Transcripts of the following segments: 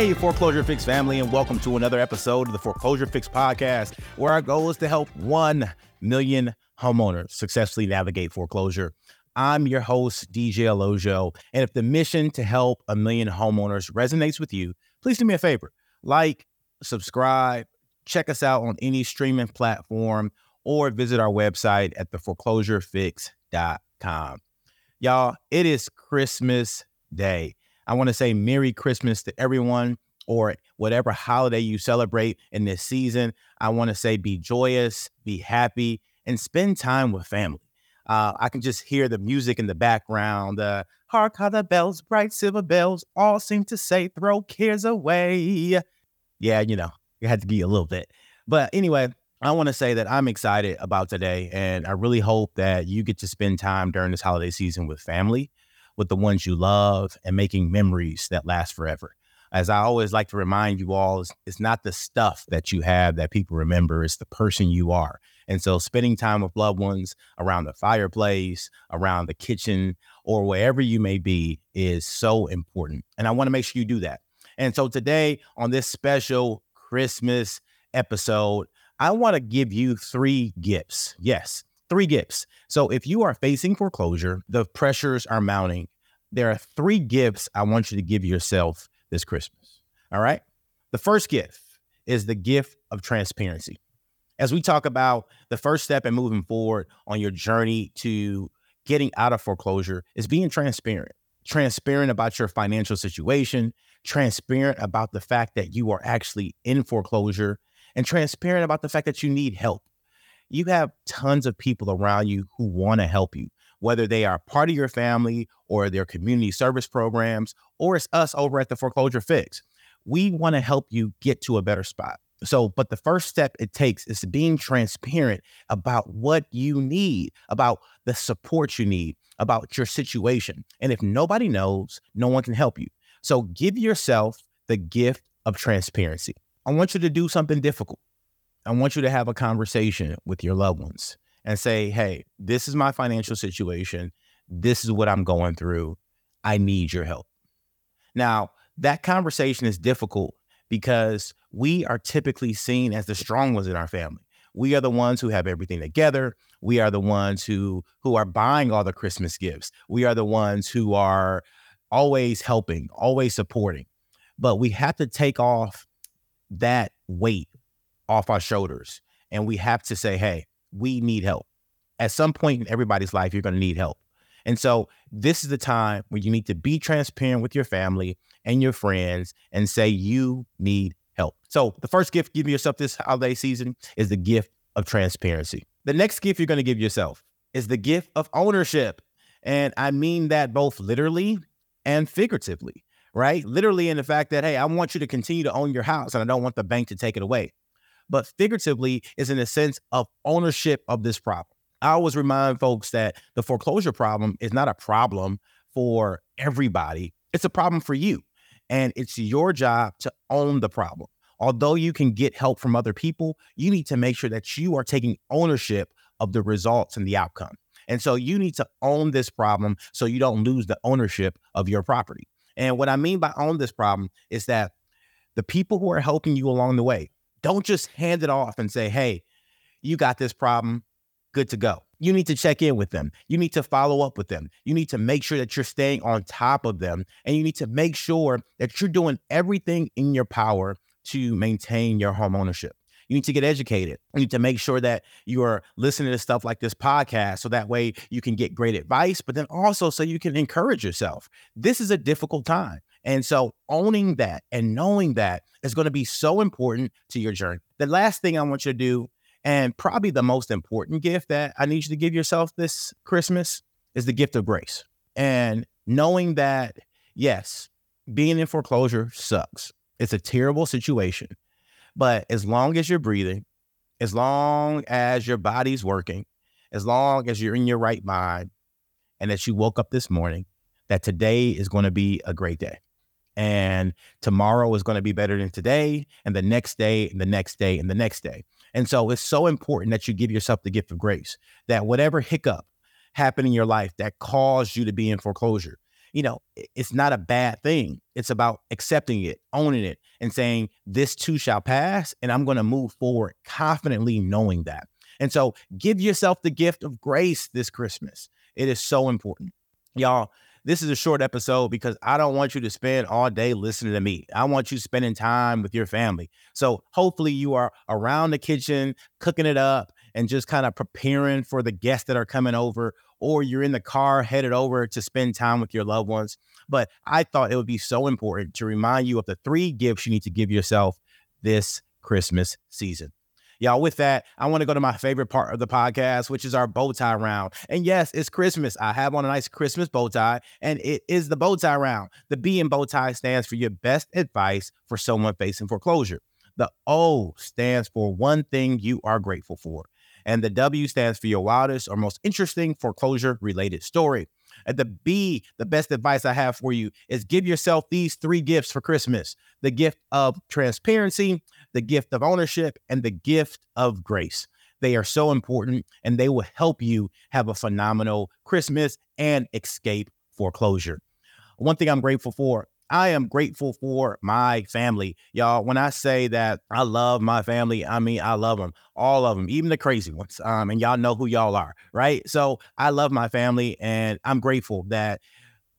Hey, Foreclosure Fix family, and welcome to another episode of the Foreclosure Fix podcast, where our goal is to help 1 million homeowners successfully navigate foreclosure. I'm your host, DJ Olojo, and if the mission to help a million homeowners resonates with you, please do me a favor like, subscribe, check us out on any streaming platform, or visit our website at theforeclosurefix.com. Y'all, it is Christmas Day. I want to say Merry Christmas to everyone or whatever holiday you celebrate in this season. I want to say be joyous, be happy, and spend time with family. Uh, I can just hear the music in the background. Uh, Hark how the bells, bright silver bells, all seem to say, throw cares away. Yeah, you know, it had to be a little bit. But anyway, I want to say that I'm excited about today, and I really hope that you get to spend time during this holiday season with family with the ones you love and making memories that last forever. As I always like to remind you all, it's, it's not the stuff that you have that people remember, it's the person you are. And so spending time with loved ones around the fireplace, around the kitchen, or wherever you may be is so important. And I want to make sure you do that. And so today on this special Christmas episode, I want to give you three gifts. Yes, three gifts. So if you are facing foreclosure, the pressures are mounting. There are three gifts I want you to give yourself this Christmas. All right. The first gift is the gift of transparency. As we talk about the first step in moving forward on your journey to getting out of foreclosure is being transparent. Transparent about your financial situation, transparent about the fact that you are actually in foreclosure, and transparent about the fact that you need help you have tons of people around you who want to help you, whether they are part of your family or their community service programs, or it's us over at the Foreclosure Fix. We want to help you get to a better spot. So, but the first step it takes is being transparent about what you need, about the support you need, about your situation. And if nobody knows, no one can help you. So, give yourself the gift of transparency. I want you to do something difficult. I want you to have a conversation with your loved ones and say, hey, this is my financial situation. This is what I'm going through. I need your help. Now, that conversation is difficult because we are typically seen as the strong ones in our family. We are the ones who have everything together. We are the ones who who are buying all the Christmas gifts. We are the ones who are always helping, always supporting. But we have to take off that weight off our shoulders. And we have to say, hey, we need help. At some point in everybody's life, you're going to need help. And so this is the time where you need to be transparent with your family and your friends and say you need help. So the first gift giving yourself this holiday season is the gift of transparency. The next gift you're going to give yourself is the gift of ownership. And I mean that both literally and figuratively, right? Literally in the fact that, hey, I want you to continue to own your house and I don't want the bank to take it away but figuratively is in a sense of ownership of this problem. I always remind folks that the foreclosure problem is not a problem for everybody, it's a problem for you. And it's your job to own the problem. Although you can get help from other people, you need to make sure that you are taking ownership of the results and the outcome. And so you need to own this problem so you don't lose the ownership of your property. And what I mean by own this problem is that the people who are helping you along the way, don't just hand it off and say, hey, you got this problem, good to go. You need to check in with them. You need to follow up with them. You need to make sure that you're staying on top of them. And you need to make sure that you're doing everything in your power to maintain your home ownership. You need to get educated. You need to make sure that you are listening to stuff like this podcast so that way you can get great advice, but then also so you can encourage yourself. This is a difficult time. And so owning that and knowing that is going to be so important to your journey. The last thing I want you to do, and probably the most important gift that I need you to give yourself this Christmas, is the gift of grace. And knowing that, yes, being in foreclosure sucks. It's a terrible situation. But as long as you're breathing, as long as your body's working, as long as you're in your right mind, and that you woke up this morning, that today is going to be a great day and tomorrow is going to be better than today and the next day and the next day and the next day and so it's so important that you give yourself the gift of grace that whatever hiccup happened in your life that caused you to be in foreclosure you know, it's not a bad thing. It's about accepting it, owning it, and saying, this too shall pass. And I'm going to move forward confidently knowing that. And so give yourself the gift of grace this Christmas. It is so important. Y'all, this is a short episode because I don't want you to spend all day listening to me. I want you spending time with your family. So hopefully you are around the kitchen, cooking it up and just kind of preparing for the guests that are coming over, or you're in the car headed over to spend time with your loved ones. But I thought it would be so important to remind you of the three gifts you need to give yourself this Christmas season. Y'all, with that, I want to go to my favorite part of the podcast, which is our bow tie round. And yes, it's Christmas. I have on a nice Christmas bow tie, and it is the bow tie round. The B in bow tie stands for your best advice for someone facing foreclosure. The O stands for one thing you are grateful for. And the W stands for your wildest or most interesting foreclosure related story. At the B, the best advice I have for you is give yourself these three gifts for Christmas the gift of transparency, the gift of ownership, and the gift of grace. They are so important and they will help you have a phenomenal Christmas and escape foreclosure. One thing I'm grateful for I am grateful for my family. Y'all, when I say that I love my family, I mean, I love them, all of them, even the crazy ones. Um, and y'all know who y'all are, right? So I love my family and I'm grateful that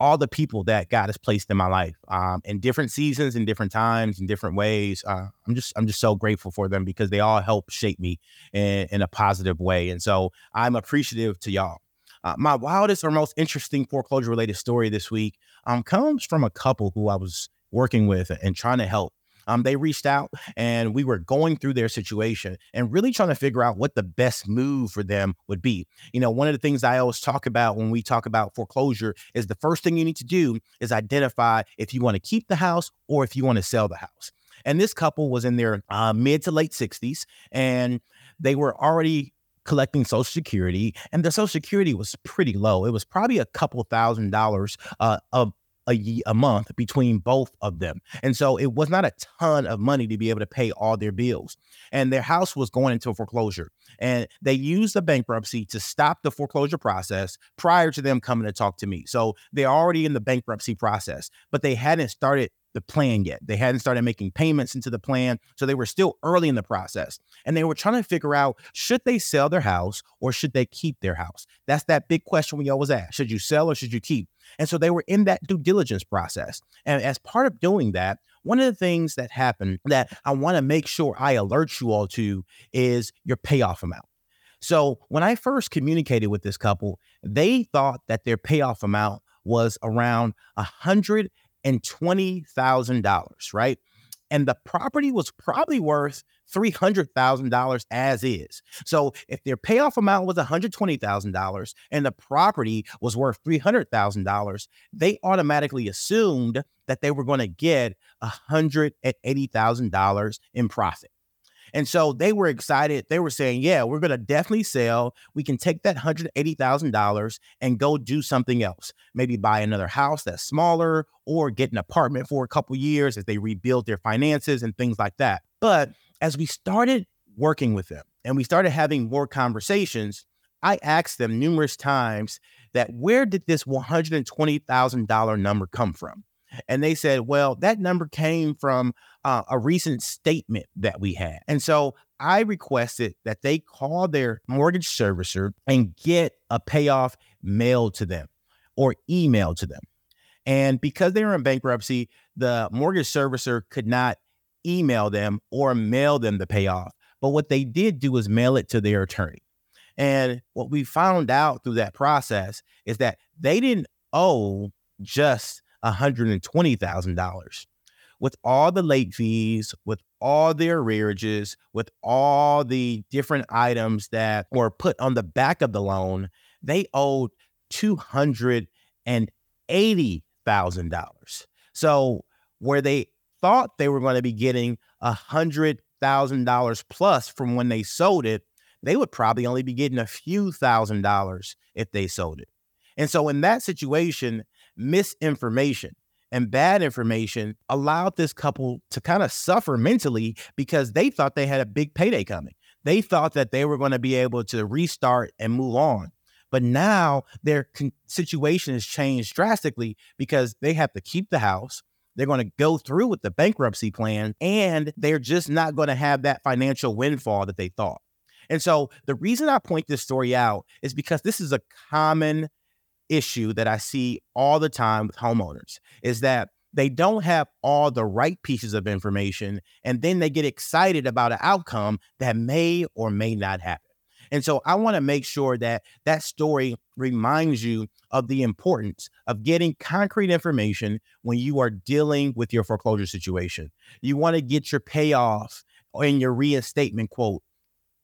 all the people that God has placed in my life um, in different seasons, in different times, in different ways. Uh, I'm just I'm just so grateful for them because they all help shape me in, in a positive way. And so I'm appreciative to y'all. Uh, my wildest or most interesting foreclosure related story this week um, comes from a couple who I was working with and trying to help. Um, they reached out and we were going through their situation and really trying to figure out what the best move for them would be. You know, one of the things I always talk about when we talk about foreclosure is the first thing you need to do is identify if you want to keep the house or if you want to sell the house. And this couple was in their uh, mid to late 60s and they were already collecting Social Security, and the Social Security was pretty low. It was probably a couple thousand dollars uh, of a, a month between both of them. And so it was not a ton of money to be able to pay all their bills. And their house was going into foreclosure. And they used the bankruptcy to stop the foreclosure process prior to them coming to talk to me. So they're already in the bankruptcy process, but they hadn't started the plan yet. They hadn't started making payments into the plan. So they were still early in the process. And they were trying to figure out should they sell their house or should they keep their house? That's that big question we always ask. Should you sell or should you keep? And so they were in that due diligence process. And as part of doing that, one of the things that happened that I want to make sure I alert you all to is your payoff amount. So when I first communicated with this couple, they thought that their payoff amount was around a hundred and $20,000, right? And the property was probably worth $300,000 as is. So if their payoff amount was $120,000 and the property was worth $300,000, they automatically assumed that they were going to get $180,000 in profit. And so they were excited. They were saying, yeah, we're going to definitely sell. We can take that $180,000 and go do something else. Maybe buy another house that's smaller or get an apartment for a couple years as they rebuild their finances and things like that. But as we started working with them and we started having more conversations, I asked them numerous times that where did this $120,000 number come from? And they said, well, that number came from uh, a recent statement that we had. And so I requested that they call their mortgage servicer and get a payoff mailed to them or emailed to them. And because they were in bankruptcy, the mortgage servicer could not email them or mail them the payoff. But what they did do was mail it to their attorney. And what we found out through that process is that they didn't owe just $120,000. With all the late fees, with all the arrearages, with all the different items that were put on the back of the loan, they owed $280,000. So where they thought they were going to be getting $100,000 plus from when they sold it, they would probably only be getting a few thousand dollars if they sold it. And so in that situation, misinformation and bad information allowed this couple to kind of suffer mentally because they thought they had a big payday coming. They thought that they were going to be able to restart and move on. But now their con- situation has changed drastically because they have to keep the house. They're going to go through with the bankruptcy plan and they're just not going to have that financial windfall that they thought. And so the reason I point this story out is because this is a common issue that I see all the time with homeowners is that they don't have all the right pieces of information and then they get excited about an outcome that may or may not happen. And so I want to make sure that that story reminds you of the importance of getting concrete information when you are dealing with your foreclosure situation. You want to get your payoff and your reinstatement quote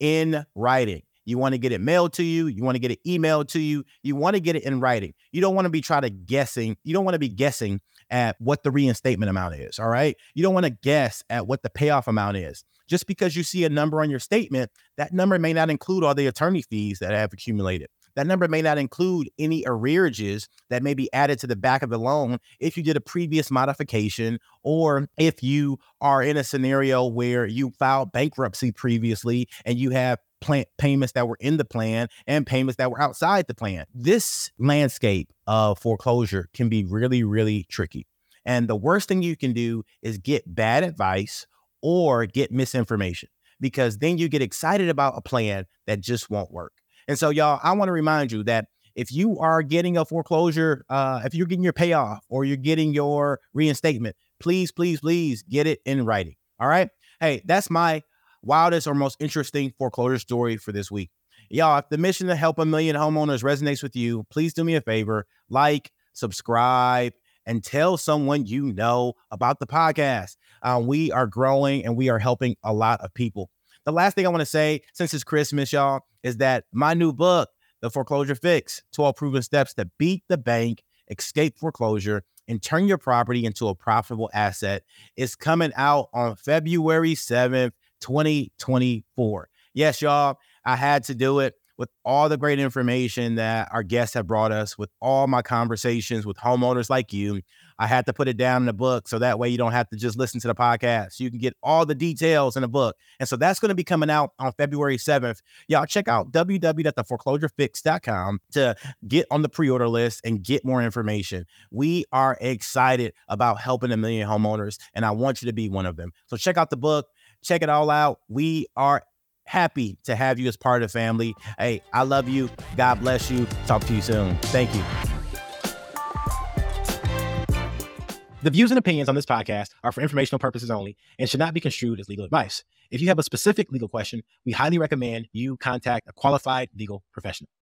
in writing. You want to get it mailed to you. You want to get it emailed to you. You want to get it in writing. You don't want to be trying to guessing. You don't want to be guessing at what the reinstatement amount is. All right. You don't want to guess at what the payoff amount is. Just because you see a number on your statement, that number may not include all the attorney fees that have accumulated. That number may not include any arrearages that may be added to the back of the loan if you did a previous modification or if you are in a scenario where you filed bankruptcy previously and you have plan- payments that were in the plan and payments that were outside the plan. This landscape of foreclosure can be really, really tricky. And the worst thing you can do is get bad advice or get misinformation because then you get excited about a plan that just won't work. And so, y'all, I want to remind you that if you are getting a foreclosure, uh, if you're getting your payoff or you're getting your reinstatement, please, please, please get it in writing. All right. Hey, that's my wildest or most interesting foreclosure story for this week. Y'all, if the mission to help a million homeowners resonates with you, please do me a favor like, subscribe, and tell someone you know about the podcast. Uh, we are growing and we are helping a lot of people. The last thing I want to say, since it's Christmas, y'all, is that my new book, The Foreclosure Fix 12 Proven Steps to Beat the Bank, Escape Foreclosure, and Turn Your Property into a Profitable Asset, is coming out on February 7th, 2024. Yes, y'all, I had to do it with all the great information that our guests have brought us, with all my conversations with homeowners like you. I had to put it down in the book so that way you don't have to just listen to the podcast. You can get all the details in the book. And so that's going to be coming out on February 7th. Y'all check out www.theforeclosurefix.com to get on the pre order list and get more information. We are excited about helping a million homeowners, and I want you to be one of them. So check out the book, check it all out. We are happy to have you as part of the family. Hey, I love you. God bless you. Talk to you soon. Thank you. The views and opinions on this podcast are for informational purposes only and should not be construed as legal advice. If you have a specific legal question, we highly recommend you contact a qualified legal professional.